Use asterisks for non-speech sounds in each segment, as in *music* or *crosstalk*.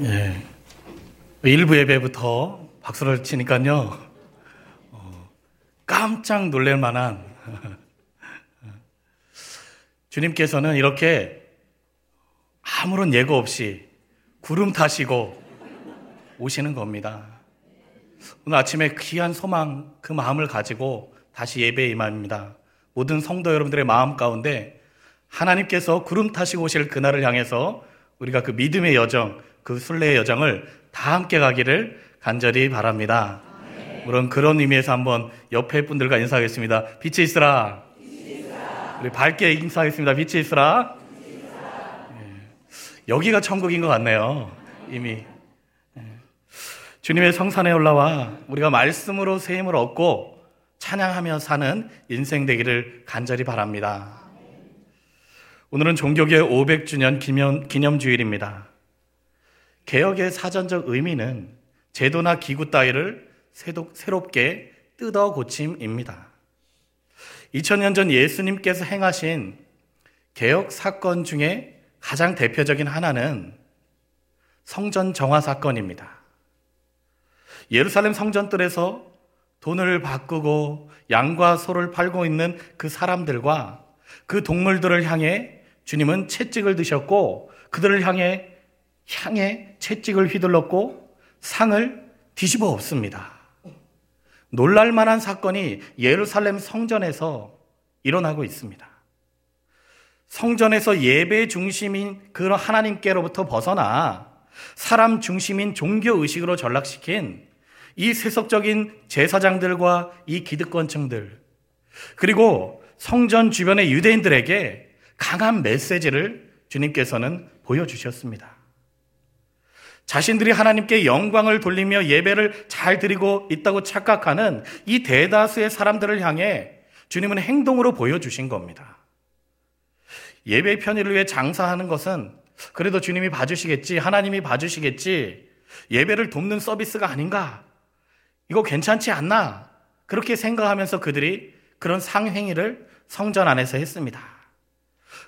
예. 일부 예배부터 박수를 치니까요, 어, 깜짝 놀랄 만한 *laughs* 주님께서는 이렇게 아무런 예고 없이 구름 타시고 오시는 겁니다. 오늘 아침에 귀한 소망, 그 마음을 가지고 다시 예배에 임합니다. 모든 성도 여러분들의 마음 가운데 하나님께서 구름 타시고 오실 그날을 향해서 우리가 그 믿음의 여정, 그 순례의 여정을 다 함께 가기를 간절히 바랍니다. 물론 그런 의미에서 한번 옆에 분들과 인사하겠습니다. 빛이 있으라. 우리 밝게 인사하겠습니다. 빛이 있으라. 예. 여기가 천국인 것 같네요. 이미. 예. 주님의 성산에 올라와 우리가 말씀으로 새 힘을 얻고 찬양하며 사는 인생 되기를 간절히 바랍니다. 오늘은 종교계 500주년 기념, 기념주일입니다. 개혁의 사전적 의미는 제도나 기구 따위를 새롭게 뜯어 고침입니다. 2000년 전 예수님께서 행하신 개혁 사건 중에 가장 대표적인 하나는 성전 정화 사건입니다. 예루살렘 성전뜰에서 돈을 바꾸고 양과 소를 팔고 있는 그 사람들과 그 동물들을 향해 주님은 채찍을 드셨고 그들을 향해 향해 채찍을 휘둘렀고 상을 뒤집어 엎습니다. 놀랄 만한 사건이 예루살렘 성전에서 일어나고 있습니다. 성전에서 예배 중심인 그런 하나님께로부터 벗어나 사람 중심인 종교 의식으로 전락시킨 이 세속적인 제사장들과 이 기득권층들 그리고 성전 주변의 유대인들에게 강한 메시지를 주님께서는 보여주셨습니다. 자신들이 하나님께 영광을 돌리며 예배를 잘 드리고 있다고 착각하는 이 대다수의 사람들을 향해 주님은 행동으로 보여주신 겁니다. 예배의 편의를 위해 장사하는 것은 그래도 주님이 봐주시겠지, 하나님이 봐주시겠지, 예배를 돕는 서비스가 아닌가? 이거 괜찮지 않나? 그렇게 생각하면서 그들이 그런 상행위를 성전 안에서 했습니다.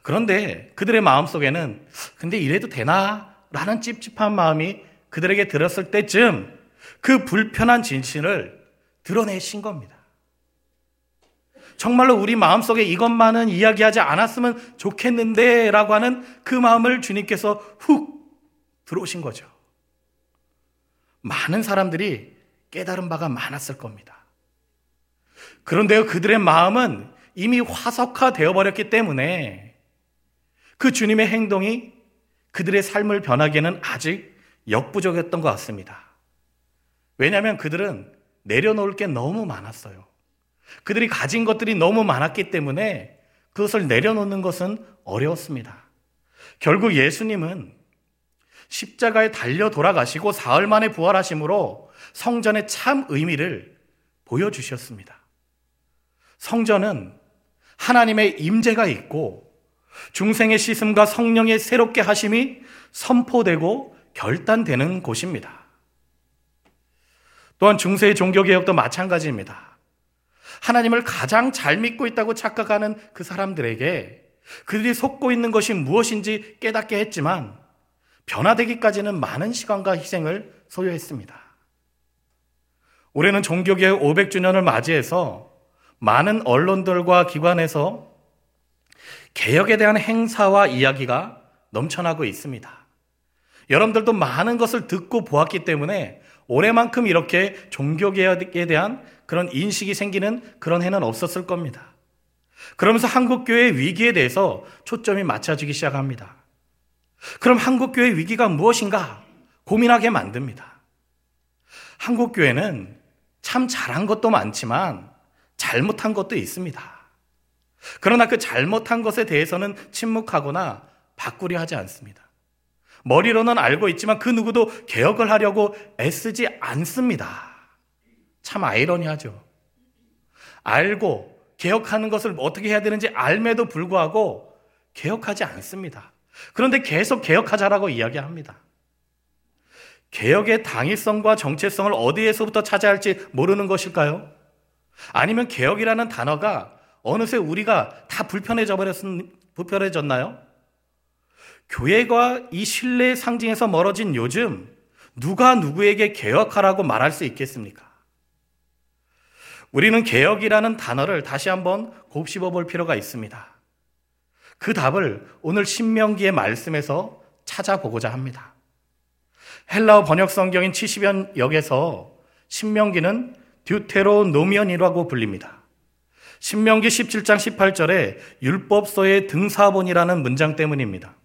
그런데 그들의 마음 속에는 근데 이래도 되나? 라는 찝찝한 마음이 그들에게 들었을 때쯤 그 불편한 진실을 드러내신 겁니다. 정말로 우리 마음속에 이것만은 이야기하지 않았으면 좋겠는데 라고 하는 그 마음을 주님께서 훅 들어오신 거죠. 많은 사람들이 깨달은 바가 많았을 겁니다. 그런데 그들의 마음은 이미 화석화 되어버렸기 때문에 그 주님의 행동이 그들의 삶을 변하기에는 아직 역부족이었던 것 같습니다. 왜냐하면 그들은 내려놓을 게 너무 많았어요. 그들이 가진 것들이 너무 많았기 때문에 그것을 내려놓는 것은 어려웠습니다. 결국 예수님은 십자가에 달려 돌아가시고 사흘 만에 부활하심으로 성전의 참 의미를 보여주셨습니다. 성전은 하나님의 임재가 있고 중생의 씻음과 성령의 새롭게 하심이 선포되고 결단되는 곳입니다. 또한 중세의 종교개혁도 마찬가지입니다. 하나님을 가장 잘 믿고 있다고 착각하는 그 사람들에게 그들이 속고 있는 것이 무엇인지 깨닫게 했지만 변화되기까지는 많은 시간과 희생을 소요했습니다. 올해는 종교개혁 500주년을 맞이해서 많은 언론들과 기관에서 개혁에 대한 행사와 이야기가 넘쳐나고 있습니다. 여러분들도 많은 것을 듣고 보았기 때문에 올해만큼 이렇게 종교개혁에 대한 그런 인식이 생기는 그런 해는 없었을 겁니다. 그러면서 한국교회의 위기에 대해서 초점이 맞춰지기 시작합니다. 그럼 한국교회의 위기가 무엇인가 고민하게 만듭니다. 한국교회는 참 잘한 것도 많지만 잘못한 것도 있습니다. 그러나 그 잘못한 것에 대해서는 침묵하거나 바꾸려 하지 않습니다. 머리로는 알고 있지만 그 누구도 개혁을 하려고 애쓰지 않습니다. 참 아이러니하죠. 알고 개혁하는 것을 어떻게 해야 되는지 알매도 불구하고 개혁하지 않습니다. 그런데 계속 개혁하자라고 이야기합니다. 개혁의 당위성과 정체성을 어디에서부터 찾아야 할지 모르는 것일까요? 아니면 개혁이라는 단어가 어느새 우리가 다 불편해져 버렸, 불편해졌나요? 교회가 이 신뢰의 상징에서 멀어진 요즘 누가 누구에게 개혁하라고 말할 수 있겠습니까? 우리는 개혁이라는 단어를 다시 한번 곱씹어 볼 필요가 있습니다. 그 답을 오늘 신명기의 말씀에서 찾아보고자 합니다. 헬라어 번역 성경인 70연 역에서 신명기는 듀테로노미언이라고 불립니다. 신명기 17장 18절에 율법서의 등사본이라는 문장 때문입니다.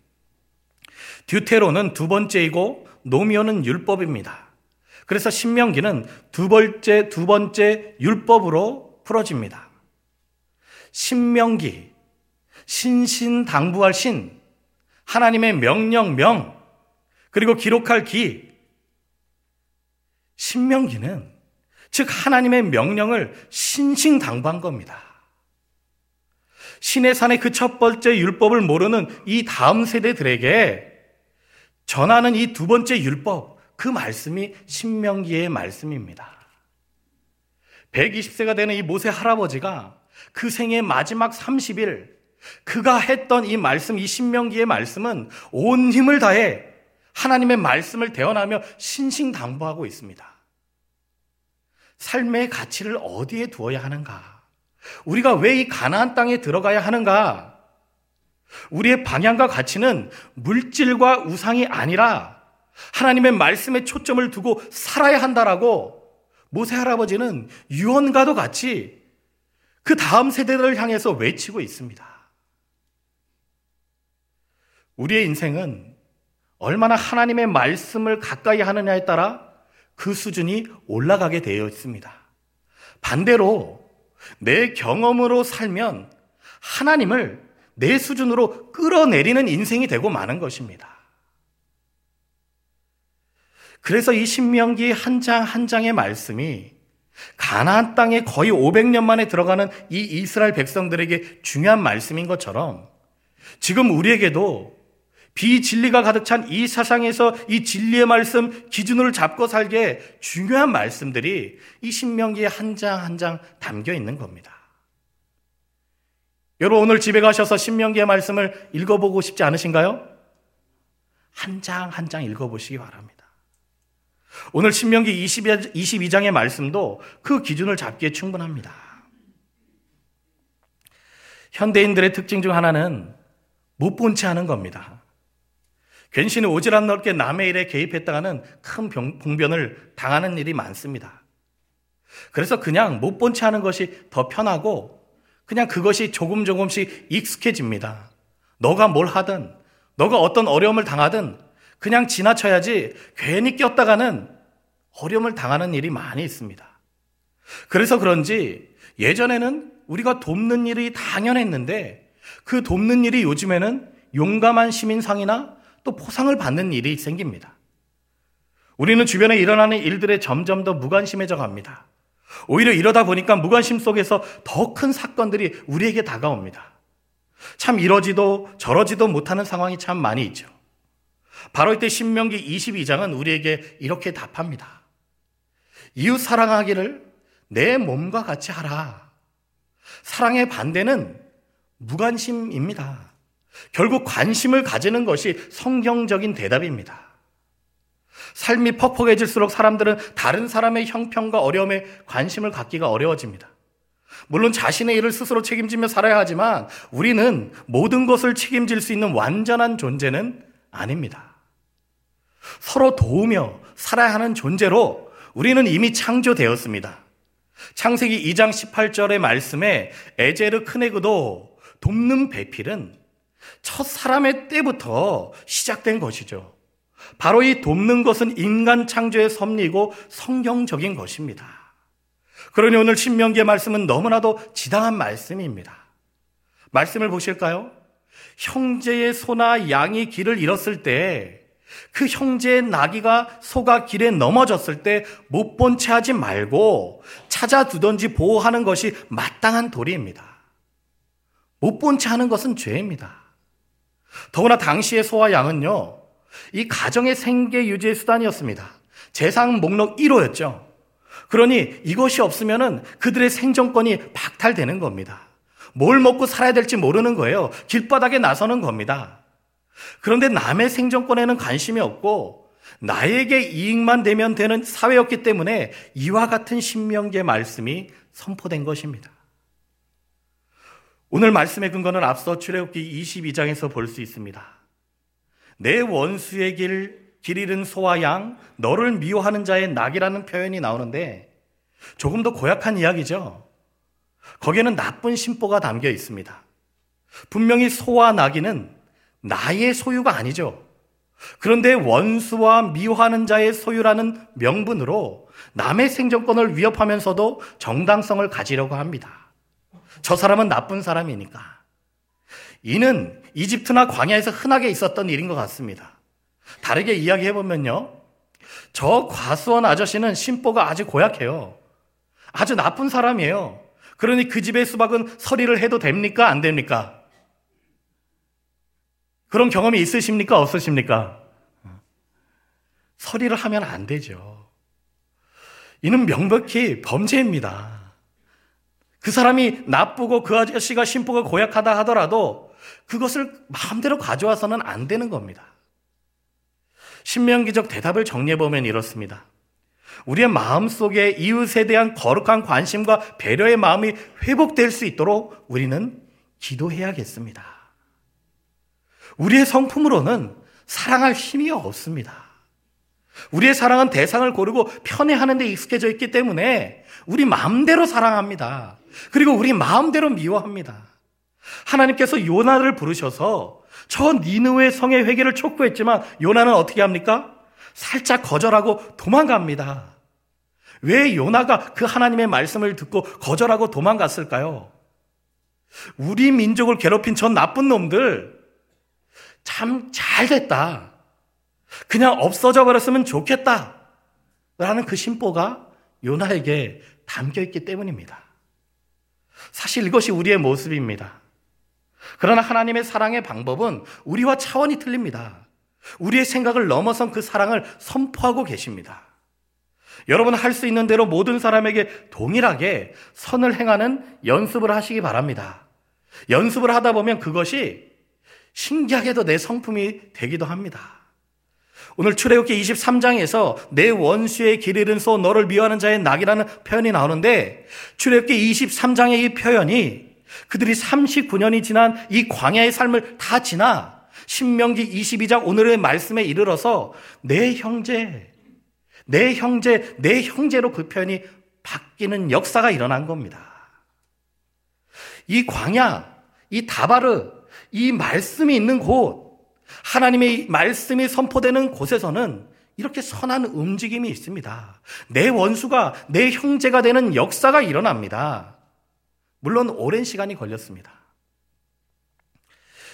듀테로는 두 번째이고 노미오는 율법입니다. 그래서 신명기는 두 번째 두 번째 율법으로 풀어집니다. 신명기 신신당부할 신 하나님의 명령 명 그리고 기록할 기 신명기는 즉 하나님의 명령을 신신당부한 겁니다. 신의 산의 그 첫 번째 율법을 모르는 이 다음 세대들에게 전하는 이 두 번째 율법, 그 말씀이 신명기의 말씀입니다. 120세가 되는 이 모세 할아버지가 그 생의 마지막 30일, 그가 했던 이 말씀, 이 신명기의 말씀은 온 힘을 다해 하나님의 말씀을 대언하며 신신당부하고 있습니다. 삶의 가치를 어디에 두어야 하는가? 우리가 왜 이 가나안 땅에 들어가야 하는가? 우리의 방향과 가치는 물질과 우상이 아니라 하나님의 말씀에 초점을 두고 살아야 한다라고 모세 할아버지는 유언과도 같이 그 다음 세대들을 향해서 외치고 있습니다. 우리의 인생은 얼마나 하나님의 말씀을 가까이 하느냐에 따라 그 수준이 올라가게 되어 있습니다. 반대로 내 경험으로 살면 하나님을 내 수준으로 끌어내리는 인생이 되고 마는 것입니다. 그래서 이 신명기 한 장 한 장의 말씀이 가나안 땅에 거의 500년 만에 들어가는 이 이스라엘 백성들에게 중요한 말씀인 것처럼 지금 우리에게도 비진리가 가득 찬이 사상에서 이 진리의 말씀 기준을 잡고 살게 중요한 말씀들이 이 신명기에 한 장 한 장 담겨 있는 겁니다. 여러분 오늘 집에 가셔서 신명기의 말씀을 읽어보고 싶지 않으신가요? 한 장 한 장 읽어보시기 바랍니다. 오늘 신명기 22장의 말씀도 그 기준을 잡기에 충분합니다. 현대인들의 특징 중 하나는 못 본 채 하는 겁니다. 괜시히 오지랖 넓게 남의 일에 개입했다가는 큰 봉변을 당하는 일이 많습니다. 그래서 그냥 못 본 채 하는 것이 더 편하고 그냥 그것이 조금 조금씩 익숙해집니다. 너가 뭘 하든, 너가 어떤 어려움을 당하든 그냥 지나쳐야지 괜히 꼈다가는 어려움을 당하는 일이 많이 있습니다. 그래서 그런지 예전에는 우리가 돕는 일이 당연했는데 그 돕는 일이 요즘에는 용감한 시민상이나 또 포상을 받는 일이 생깁니다. 우리는 주변에 일어나는 일들에 점점 더 무관심해져 갑니다. 오히려 이러다 보니까 무관심 속에서 더 큰 사건들이 우리에게 다가옵니다. 참 이러지도 저러지도 못하는 상황이 참 많이 있죠. 바로 이때 신명기 22장은 우리에게 이렇게 답합니다. 이웃 사랑하기를 내 몸과 같이 하라. 사랑의 반대는 무관심입니다. 결국 관심을 가지는 것이 성경적인 대답입니다. 삶이 퍽퍽해질수록 사람들은 다른 사람의 형편과 어려움에 관심을 갖기가 어려워집니다. 물론 자신의 일을 스스로 책임지며 살아야 하지만 우리는 모든 것을 책임질 수 있는 완전한 존재는 아닙니다. 서로 도우며 살아야 하는 존재로 우리는 이미 창조되었습니다. 창세기 2장 18절의 말씀에 에제르 크네그도 돕는 배필은 첫 사람의 때부터 시작된 것이죠. 바로 이 돕는 것은 인간 창조의 섭리고 성경적인 것입니다. 그러니 오늘 신명기의 말씀은 너무나도 지당한 말씀입니다. 말씀을 보실까요? 형제의 소나 양이 길을 잃었을 때 그 형제의 나귀가 소가 길에 넘어졌을 때 못 본 채 하지 말고 찾아두던지 보호하는 것이 마땅한 도리입니다. 못 본 채 하는 것은 죄입니다. 더구나 당시의 소와 양은요, 이 가정의 생계 유지의 수단이었습니다. 재상 목록 1호였죠. 그러니 이것이 없으면은 그들의 생존권이 박탈되는 겁니다. 뭘 먹고 살아야 될지 모르는 거예요. 길바닥에 나서는 겁니다. 그런데 남의 생존권에는 관심이 없고 나에게 이익만 되면 되는 사회였기 때문에 이와 같은 신명계 말씀이 선포된 것입니다. 오늘 말씀의 근거는 앞서 출애굽기 22장에서 볼 수 있습니다. 내 원수의 길, 길 잃은 소와 양, 너를 미워하는 자의 낙이라는 표현이 나오는데 조금 더 고약한 이야기죠. 거기에는 나쁜 심보가 담겨 있습니다. 분명히 소와 나귀는 나의 소유가 아니죠. 그런데 원수와 미워하는 자의 소유라는 명분으로 남의 생존권을 위협하면서도 정당성을 가지려고 합니다. 저 사람은 나쁜 사람이니까. 이는 이집트나 광야에서 흔하게 있었던 일인 것 같습니다. 다르게 이야기해보면요. 저 과수원 아저씨는 심보가 아주 고약해요. 아주 나쁜 사람이에요. 그러니 그 집의 수박은 서리를 해도 됩니까? 안 됩니까? 그런 경험이 있으십니까? 없으십니까? 서리를 하면 안 되죠. 이는 명백히 범죄입니다. 그 사람이 나쁘고 그 아저씨가 심보가 고약하다 하더라도 그것을 마음대로 가져와서는 안 되는 겁니다. 신명기적 대답을 정리해보면 이렇습니다. 우리의 마음 속에 이웃에 대한 거룩한 관심과 배려의 마음이 회복될 수 있도록 우리는 기도해야겠습니다. 우리의 성품으로는 사랑할 힘이 없습니다. 우리의 사랑은 대상을 고르고 편애하는 데 익숙해져 있기 때문에 우리 마음대로 사랑합니다. 그리고 우리 마음대로 미워합니다. 하나님께서 요나를 부르셔서 저 니느웨 성의 회개를 촉구했지만 요나는 어떻게 합니까? 살짝 거절하고 도망갑니다. 왜 요나가 그 하나님의 말씀을 듣고 거절하고 도망갔을까요? 우리 민족을 괴롭힌 전 나쁜 놈들 참 잘 됐다. 그냥 없어져 버렸으면 좋겠다. 라는 그 심보가 요나에게 담겨 있기 때문입니다. 사실 이것이 우리의 모습입니다. 그러나 하나님의 사랑의 방법은 우리와 차원이 틀립니다. 우리의 생각을 넘어선 그 사랑을 선포하고 계십니다. 여러분 할 수 있는 대로 모든 사람에게 동일하게 선을 행하는 연습을 하시기 바랍니다. 연습을 하다 보면 그것이 신기하게도 내 성품이 되기도 합니다. 오늘 출애굽기 23장에서 내 원수의 길 잃은 소 너를 미워하는 자의 낙이라는 표현이 나오는데 출애굽기 23장의 이 표현이 그들이 39년이 지난 이 광야의 삶을 다 지나 신명기 22장 오늘의 말씀에 이르러서 내 형제 내 형제 내 형제로 그 표현이 바뀌는 역사가 일어난 겁니다. 이 광야, 이 다바르, 이 말씀이 있는 곳 하나님의 말씀이 선포되는 곳에서는 이렇게 선한 움직임이 있습니다. 내 원수가 내 형제가 되는 역사가 일어납니다. 물론 오랜 시간이 걸렸습니다.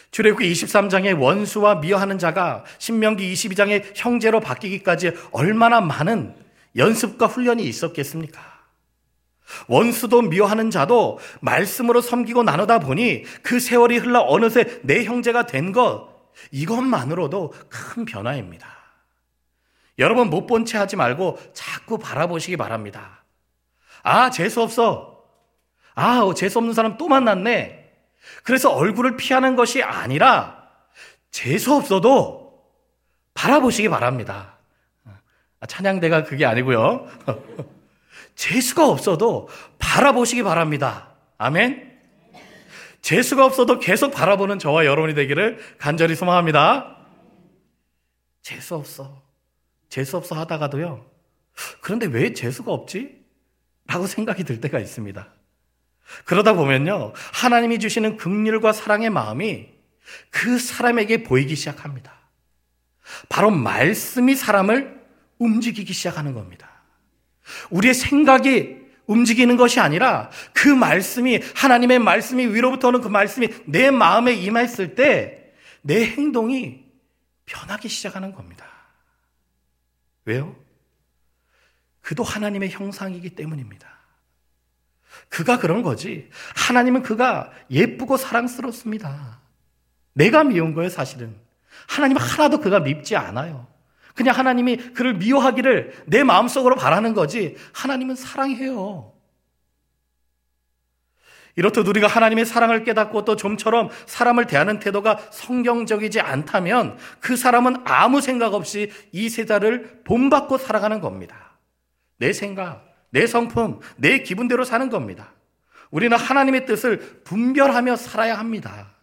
출애굽기 23장의 원수와 미워하는 자가 신명기 22장의 형제로 바뀌기까지 얼마나 많은 연습과 훈련이 있었겠습니까? 원수도 미워하는 자도 말씀으로 섬기고 나누다 보니 그 세월이 흘러 어느새 내 형제가 된 것 이것만으로도 큰 변화입니다. 여러분 못 본 채 하지 말고 자꾸 바라보시기 바랍니다. 아, 재수 없어. 아, 어, 재수 없는 사람 또 만났네. 그래서 얼굴을 피하는 것이 아니라 재수 없어도 바라보시기 바랍니다. 아, 찬양대가 그게 아니고요. *laughs* 재수가 없어도 바라보시기 바랍니다. 아멘. 재수가 없어도 계속 바라보는 저와 여러분이 되기를 간절히 소망합니다. 재수 없어. 재수 없어 하다가도요. 그런데 왜 재수가 없지? 라고 생각이 들 때가 있습니다. 그러다 보면요. 하나님이 주시는 긍휼과 사랑의 마음이 그 사람에게 보이기 시작합니다. 바로 말씀이 사람을 움직이기 시작하는 겁니다. 우리의 생각이 움직이는 것이 아니라 그 말씀이 하나님의 말씀이 위로부터 오는 그 말씀이 내 마음에 임했을 때 내 행동이 변하기 시작하는 겁니다. 왜요? 그도 하나님의 형상이기 때문입니다. 그가 그런 거지. 하나님은 그가 예쁘고 사랑스럽습니다. 내가 미운 거예요, 사실은. 하나님은 하나도 그가 밉지 않아요. 그냥 하나님이 그를 미워하기를 내 마음속으로 바라는 거지. 하나님은 사랑해요. 이렇듯 우리가 하나님의 사랑을 깨닫고 또 좀처럼 사람을 대하는 태도가 성경적이지 않다면 그 사람은 아무 생각 없이 이 세자를 본받고 살아가는 겁니다. 내 생각, 내 성품, 내 기분대로 사는 겁니다. 우리는 하나님의 뜻을 분별하며 살아야 합니다.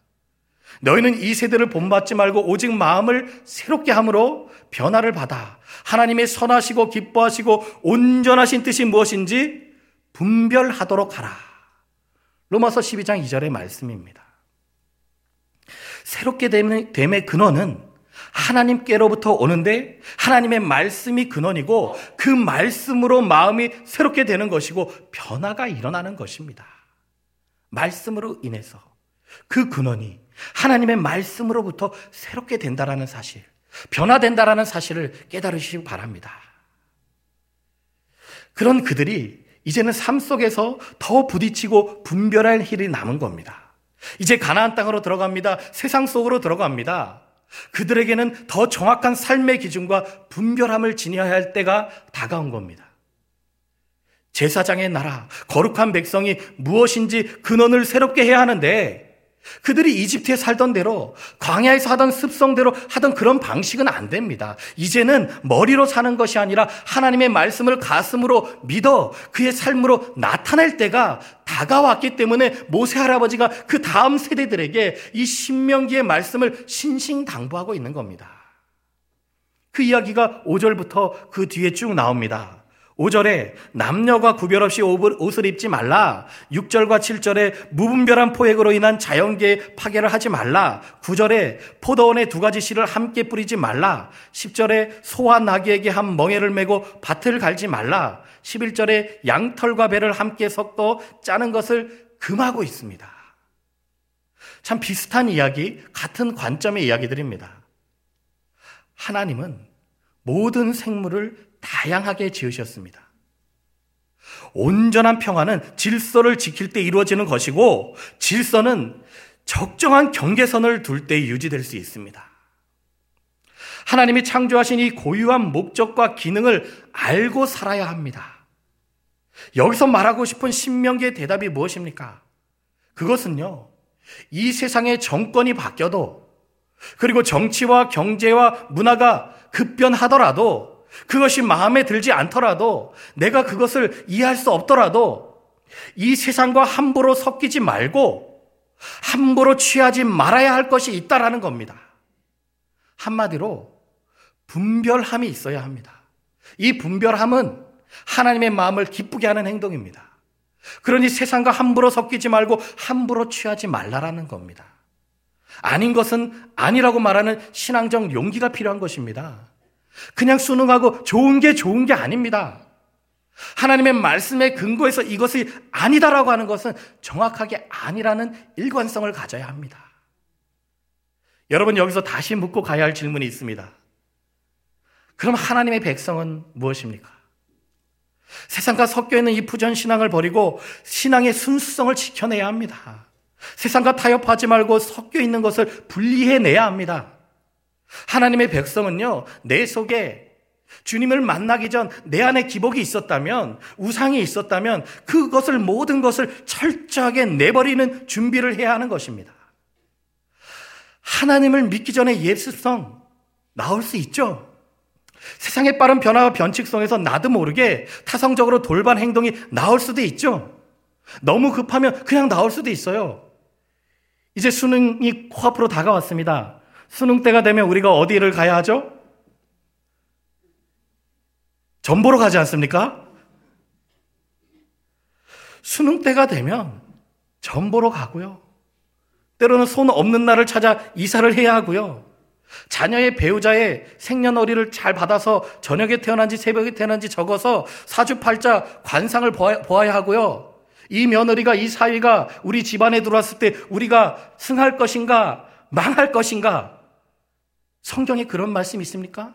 너희는 이 세대를 본받지 말고 오직 마음을 새롭게 함으로 변화를 받아 하나님의 선하시고 기뻐하시고 온전하신 뜻이 무엇인지 분별하도록 하라. 로마서 12장 2절의 말씀입니다. 새롭게 됨의 근원은 하나님께로부터 오는데 하나님의 말씀이 근원이고 그 말씀으로 마음이 새롭게 되는 것이고 변화가 일어나는 것입니다. 말씀으로 인해서 그 근원이 하나님의 말씀으로부터 새롭게 된다라는 사실, 변화된다라는 사실을 깨달으시기 바랍니다. 그런 그들이 이제는 삶 속에서 더 부딪히고 분별할 일이 남은 겁니다. 이제 가나안 땅으로 들어갑니다. 세상 속으로 들어갑니다. 그들에게는 더 정확한 삶의 기준과 분별함을 지녀야 할 때가 다가온 겁니다. 제사장의 나라, 거룩한 백성이 무엇인지 근원을 새롭게 해야 하는데 그들이 이집트에 살던 대로 광야에서 하던 습성대로 하던 그런 방식은 안 됩니다. 이제는 머리로 사는 것이 아니라 하나님의 말씀을 가슴으로 믿어 그의 삶으로 나타낼 때가 다가왔기 때문에 모세 할아버지가 그 다음 세대들에게 이 신명기의 말씀을 신신당부하고 있는 겁니다. 그 이야기가 5절부터 그 뒤에 쭉 나옵니다. 5절에 남녀가 구별 없이 옷을 입지 말라. 6절과 7절에 무분별한 포획으로 인한 자연계 파괴를 하지 말라. 9절에 포도원에 두 가지 씨를 함께 뿌리지 말라. 10절에 소와 나귀에게 한 멍에를 메고 밭을 갈지 말라. 11절에 양털과 배를 함께 섞어 짜는 것을 금하고 있습니다. 참 비슷한 이야기, 같은 관점의 이야기들입니다. 하나님은 모든 생물을 다양하게 지으셨습니다. 온전한 평화는 질서를 지킬 때 이루어지는 것이고 질서는 적정한 경계선을 둘 때 유지될 수 있습니다. 하나님이 창조하신 이 고유한 목적과 기능을 알고 살아야 합니다. 여기서 말하고 싶은 신명기의 대답이 무엇입니까? 그것은요, 이 세상의 정권이 바뀌어도, 그리고 정치와 경제와 문화가 급변하더라도, 그것이 마음에 들지 않더라도 내가 그것을 이해할 수 없더라도 이 세상과 함부로 섞이지 말고 함부로 취하지 말아야 할 것이 있다라는 겁니다. 한마디로 분별함이 있어야 합니다. 이 분별함은 하나님의 마음을 기쁘게 하는 행동입니다. 그러니 세상과 함부로 섞이지 말고 함부로 취하지 말라라는 겁니다. 아닌 것은 아니라고 말하는 신앙적 용기가 필요한 것입니다. 그냥 수능하고 좋은 게 좋은 게 아닙니다. 하나님의 말씀에 근거해서 이것이 아니다라고 하는 것은 정확하게 아니라는 일관성을 가져야 합니다. 여러분 여기서 다시 묻고 가야 할 질문이 있습니다. 그럼 하나님의 백성은 무엇입니까? 세상과 섞여 있는 이 부전 신앙을 버리고 신앙의 순수성을 지켜내야 합니다. 세상과 타협하지 말고 섞여 있는 것을 분리해내야 합니다. 하나님의 백성은요, 내 속에 주님을 만나기 전 내 안에 기복이 있었다면, 우상이 있었다면, 그것을, 모든 것을 철저하게 내버리는 준비를 해야 하는 것입니다. 하나님을 믿기 전에 예습성 나올 수 있죠. 세상의 빠른 변화와 변칙성에서 나도 모르게 타성적으로 돌반 행동이 나올 수도 있죠. 너무 급하면 그냥 나올 수도 있어요. 이제 수능이 코앞으로 다가왔습니다. 수능 때가 되면 우리가 어디를 가야 하죠? 전보로 가지 않습니까? 수능 때가 되면 전보로 가고요. 때로는 손 없는 날을 찾아 이사를 해야 하고요. 자녀의 배우자의 생년월일을 잘 받아서 저녁에 태어난지 새벽에 태어난지 적어서 사주팔자 관상을 보아야 하고요. 이 며느리가 이 사위가 우리 집안에 들어왔을 때 우리가 승할 것인가 망할 것인가 성경에 그런 말씀이 있습니까?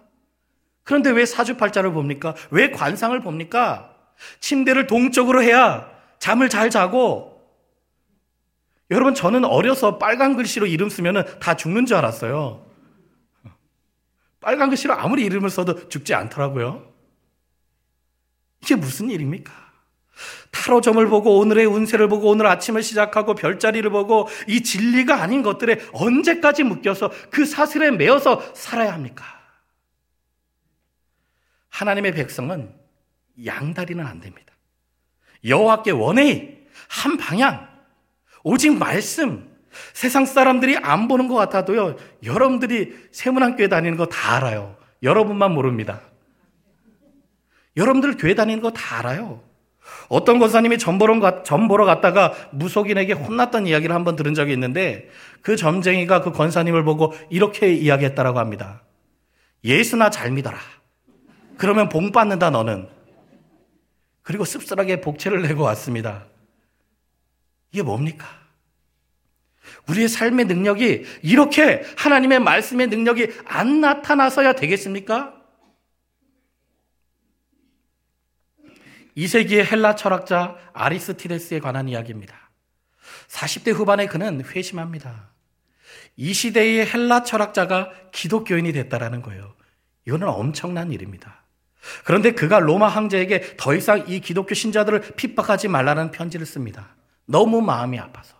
그런데 왜 사주팔자를 봅니까? 왜 관상을 봅니까? 침대를 동쪽으로 해야 잠을 잘 자고 여러분 저는 어려서 빨간 글씨로 이름 쓰면 다 죽는 줄 알았어요. 빨간 글씨로 아무리 이름을 써도 죽지 않더라고요. 이게 무슨 일입니까? 타로점을 보고 오늘의 운세를 보고 오늘 아침을 시작하고 별자리를 보고 이 진리가 아닌 것들에 언제까지 묶여서 그 사슬에 매어서 살아야 합니까? 하나님의 백성은 양다리는 안 됩니다. 여호와께 원해 한 방향 오직 말씀 세상 사람들이 안 보는 것 같아도요 여러분들이 세문안교회 다니는 거 다 알아요. 여러분만 모릅니다. 여러분들 교회 다니는 거 다 알아요. 어떤 권사님이 점 보러, 갔다가 무속인에게 혼났던 이야기를 한번 들은 적이 있는데 그 점쟁이가 그 권사님을 보고 이렇게 이야기했다라고 합니다. 예수나 잘 믿어라. 그러면 복 받는다 너는. 그리고 씁쓸하게 복채를 내고 왔습니다. 이게 뭡니까? 우리의 삶의 능력이 이렇게 하나님의 말씀의 능력이 안 나타나서야 되겠습니까? 2세기의 헬라 철학자 아리스티데스에 관한 이야기입니다. 40대 후반에 그는 회심합니다. 이 시대의 헬라 철학자가 기독교인이 됐다라는 거예요. 이거는 엄청난 일입니다. 그런데 그가 로마 황제에게 더 이상 이 기독교 신자들을 핍박하지 말라는 편지를 씁니다. 너무 마음이 아파서.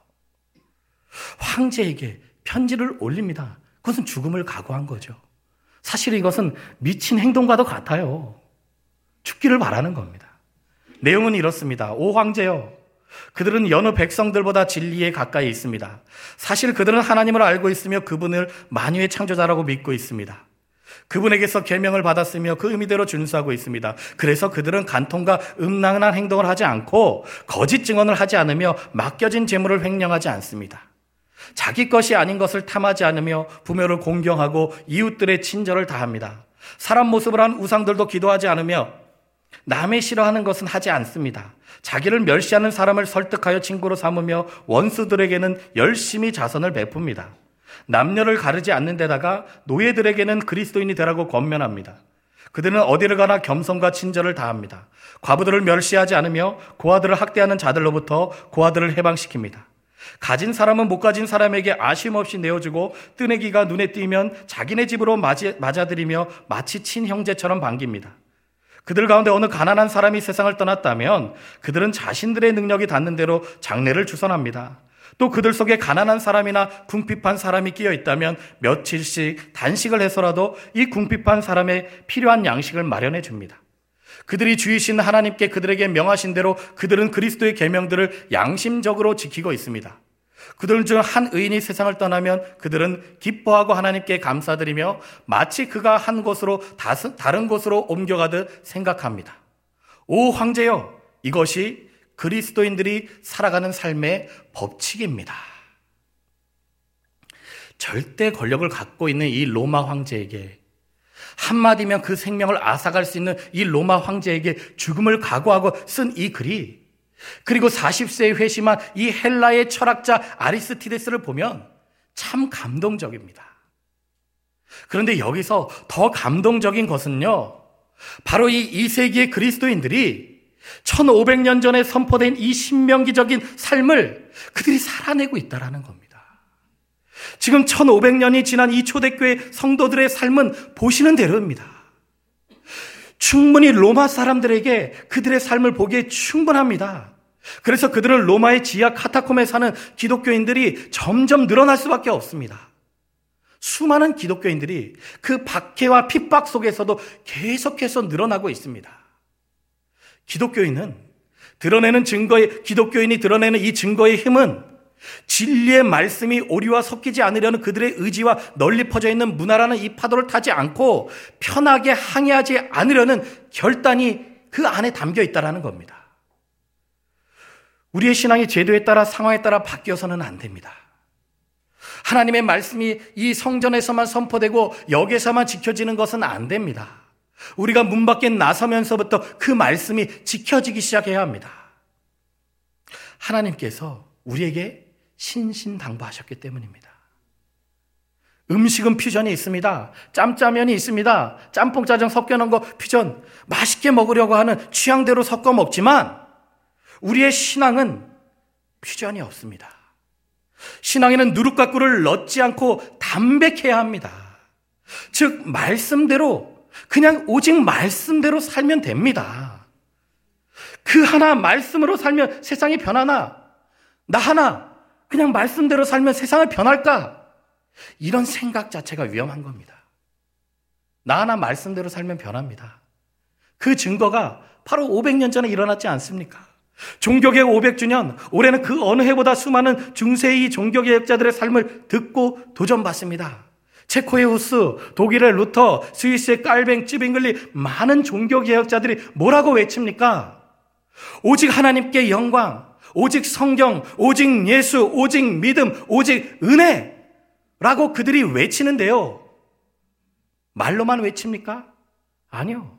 황제에게 편지를 올립니다. 그것은 죽음을 각오한 거죠. 사실 이것은 미친 행동과도 같아요. 죽기를 바라는 겁니다. 내용은 이렇습니다. 오 황제여. 그들은 여느 백성들보다 진리에 가까이 있습니다. 사실 그들은 하나님을 알고 있으며 그분을 만유의 창조자라고 믿고 있습니다. 그분에게서 계명을 받았으며 그 의미대로 준수하고 있습니다. 그래서 그들은 간통과 음란한 행동을 하지 않고 거짓 증언을 하지 않으며 맡겨진 재물을 횡령하지 않습니다. 자기 것이 아닌 것을 탐하지 않으며 부모를 공경하고 이웃들의 친절을 다합니다. 사람 모습을 한 우상들도 기도하지 않으며 남의 싫어하는 것은 하지 않습니다. 자기를 멸시하는 사람을 설득하여 친구로 삼으며 원수들에게는 열심히 자선을 베풉니다. 남녀를 가르지 않는 데다가 노예들에게는 그리스도인이 되라고 권면합니다. 그들은 어디를 가나 겸손과 친절을 다합니다. 과부들을 멸시하지 않으며 고아들을 학대하는 자들로부터 고아들을 해방시킵니다. 가진 사람은 못 가진 사람에게 아쉬움 없이 내어주고 뜨내기가 눈에 띄면 자기네 집으로 맞아들이며 마치 친형제처럼 반깁니다. 그들 가운데 어느 가난한 사람이 세상을 떠났다면 그들은 자신들의 능력이 닿는 대로 장례를 주선합니다. 또 그들 속에 가난한 사람이나 궁핍한 사람이 끼어 있다면 며칠씩 단식을 해서라도 이 궁핍한 사람의 필요한 양식을 마련해 줍니다. 그들이 주이신 하나님께 그들에게 명하신 대로 그들은 그리스도의 계명들을 양심적으로 지키고 있습니다. 그들 중 한 의인이 세상을 떠나면 그들은 기뻐하고 하나님께 감사드리며 마치 그가 한 곳으로 다른 곳으로 옮겨가듯 생각합니다. 오 황제여, 이것이 그리스도인들이 살아가는 삶의 법칙입니다. 절대 권력을 갖고 있는 이 로마 황제에게 한마디면 그 생명을 앗아갈 수 있는 이 로마 황제에게 죽음을 각오하고 쓴 이 글이 그리고 40세에 회심한 이 헬라의 철학자 아리스티데스를 보면 참 감동적입니다. 그런데 여기서 더 감동적인 것은요, 바로 이 2세기의 그리스도인들이 1500년 전에 선포된 이 신명기적인 삶을 그들이 살아내고 있다는 겁니다. 지금 1500년이 지난 이 초대교회 성도들의 삶은 보시는 대로입니다. 충분히 로마 사람들에게 그들의 삶을 보기에 충분합니다. 그래서 그들은 로마의 지하 카타콤에 사는 기독교인들이 점점 늘어날 수밖에 없습니다. 수많은 기독교인들이 그 박해와 핍박 속에서도 계속해서 늘어나고 있습니다. 기독교인은 드러내는 증거의, 기독교인이 드러내는 이 증거의 힘은 진리의 말씀이 오리와 섞이지 않으려는 그들의 의지와 널리 퍼져 있는 문화라는 이 파도를 타지 않고 편하게 항해하지 않으려는 결단이 그 안에 담겨 있다는 겁니다. 우리의 신앙이 제도에 따라 상황에 따라 바뀌어서는 안 됩니다. 하나님의 말씀이 이 성전에서만 선포되고 여기서만 지켜지는 것은 안 됩니다. 우리가 문 밖에 나서면서부터 그 말씀이 지켜지기 시작해야 합니다. 하나님께서 우리에게 신신당부하셨기 때문입니다. 음식은 퓨전이 있습니다. 짬짜면이 있습니다. 짬뽕 짜장 섞여 놓은 거 퓨전. 맛있게 먹으려고 하는 취향대로 섞어 먹지만 우리의 신앙은 퓨전이 없습니다. 신앙에는 꿀을 넣지 않고 담백해야 합니다. 즉 말씀대로 그냥 오직 말씀대로 살면 됩니다. 그 하나 말씀으로 살면 세상이 변하나? 나 하나 그냥 말씀대로 살면 세상을 변할까? 이런 생각 자체가 위험한 겁니다. 나 하나 말씀대로 살면 변합니다. 그 증거가 바로 500년 전에 일어났지 않습니까? 종교개혁 500주년, 올해는 그 어느 해보다 수많은 중세의 종교개혁자들의 삶을 듣고 도전받습니다. 체코의 후스, 독일의 루터, 스위스의 깔뱅, 찌빙글리 많은 종교개혁자들이 뭐라고 외칩니까? 오직 하나님께 영광, 오직 성경, 오직 예수, 오직 믿음, 오직 은혜 라고 그들이 외치는데요. 말로만 외칩니까? 아니요.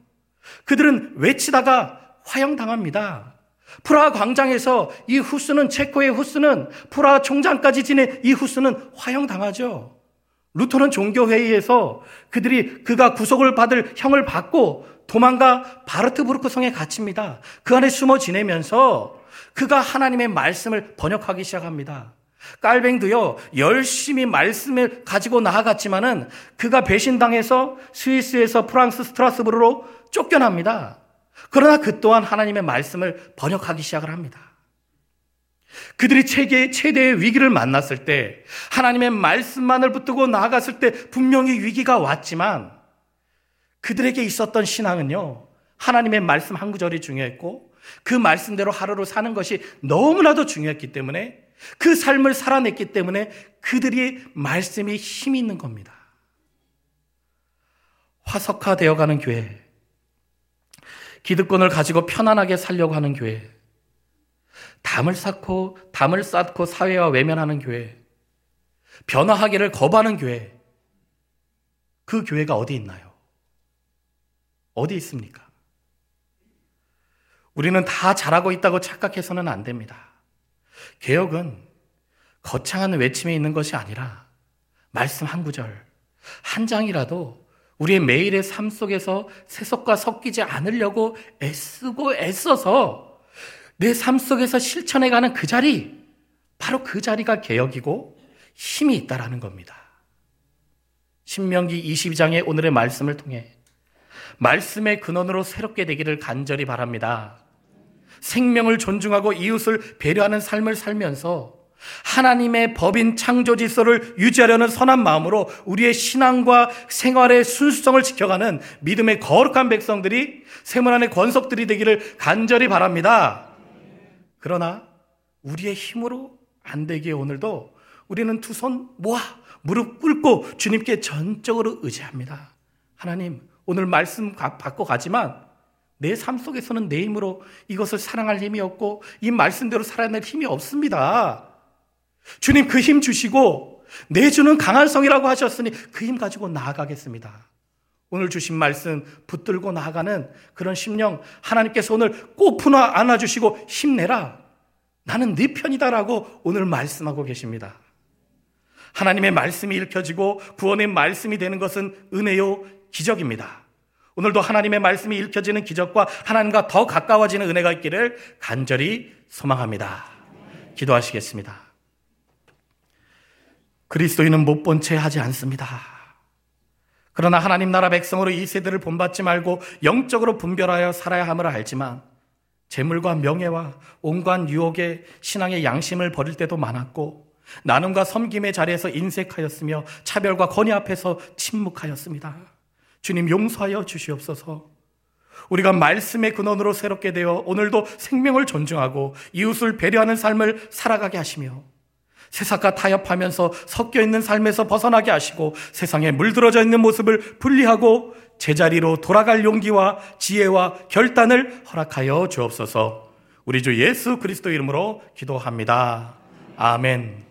그들은 외치다가 화형당합니다. 프라 광장에서 이 후스는 체코의 후스는 프라 총장까지 지낸 이 후스는 화형당하죠. 루터는 종교회의에서 그들이 그가 구속을 받을 형을 받고 도망가 바르트부르크 성에 갇힙니다. 그 안에 숨어 지내면서 그가 하나님의 말씀을 번역하기 시작합니다. 깔뱅도요, 열심히 말씀을 가지고 나아갔지만은 그가 배신당해서 스위스에서 프랑스 스트라스부르로 쫓겨납니다. 그러나 그 또한 하나님의 말씀을 번역하기 시작을 합니다. 그들이 최대, 최대의 위기를 만났을 때, 하나님의 말씀만을 붙들고 나아갔을 때 분명히 위기가 왔지만, 그들에게 있었던 신앙은요, 하나님의 말씀 한 구절이 중요했고, 그 말씀대로 하루를 사는 것이 너무나도 중요했기 때문에, 그 삶을 살아냈기 때문에 그들이 말씀이 힘이 있는 겁니다. 화석화되어 가는 교회, 기득권을 가지고 편안하게 살려고 하는 교회, 담을 쌓고 담을 쌓고 사회와 외면하는 교회, 변화하기를 거부하는 교회, 그 교회가 어디 있나요? 어디 있습니까? 우리는 다 잘하고 있다고 착각해서는 안 됩니다. 개혁은 거창한 외침에 있는 것이 아니라 말씀 한 구절, 한 장이라도 우리의 매일의 삶 속에서 세속과 섞이지 않으려고 애쓰고 애써서 내 삶 속에서 실천해가는 그 자리, 바로 그 자리가 개혁이고 힘이 있다라는 겁니다. 신명기 22장의 오늘의 말씀을 통해 말씀의 근원으로 새롭게 되기를 간절히 바랍니다. 생명을 존중하고 이웃을 배려하는 삶을 살면서 하나님의 법인 창조 질서를 유지하려는 선한 마음으로 우리의 신앙과 생활의 순수성을 지켜가는 믿음의 거룩한 백성들이 세문 안의 권속들이 되기를 간절히 바랍니다. 그러나 우리의 힘으로 안 되기에 오늘도 우리는 두 손 모아 무릎 꿇고 주님께 전적으로 의지합니다. 하나님, 오늘 말씀 받고 가지만 내 삶 속에서는 내 힘으로 이것을 사랑할 힘이 없고 이 말씀대로 살아낼 힘이 없습니다. 주님 그 힘 주시고 내 주는 강한 성이라고 하셨으니 그 힘 가지고 나아가겠습니다. 오늘 주신 말씀 붙들고 나아가는 그런 심령 하나님께서 오늘 꼭 풀어 안아주시고 힘내라. 나는 네 편이다라고 오늘 말씀하고 계십니다. 하나님의 말씀이 읽혀지고 구원의 말씀이 되는 것은 은혜요 기적입니다. 오늘도 하나님의 말씀이 읽혀지는 기적과 하나님과 더 가까워지는 은혜가 있기를 간절히 소망합니다. 기도하시겠습니다. 그리스도인은 못 본 채 하지 않습니다. 그러나 하나님 나라 백성으로 이 세대를 본받지 말고 영적으로 분별하여 살아야 함을 알지만 재물과 명예와 온갖 유혹에 신앙의 양심을 버릴 때도 많았고 나눔과 섬김의 자리에서 인색하였으며 차별과 건의 앞에서 침묵하였습니다. 주님 용서하여 주시옵소서. 우리가 말씀의 근원으로 새롭게 되어 오늘도 생명을 존중하고 이웃을 배려하는 삶을 살아가게 하시며 세상과 타협하면서 섞여 있는 삶에서 벗어나게 하시고 세상에 물들어져 있는 모습을 분리하고 제자리로 돌아갈 용기와 지혜와 결단을 허락하여 주옵소서. 우리 주 예수 그리스도 이름으로 기도합니다. 아멘.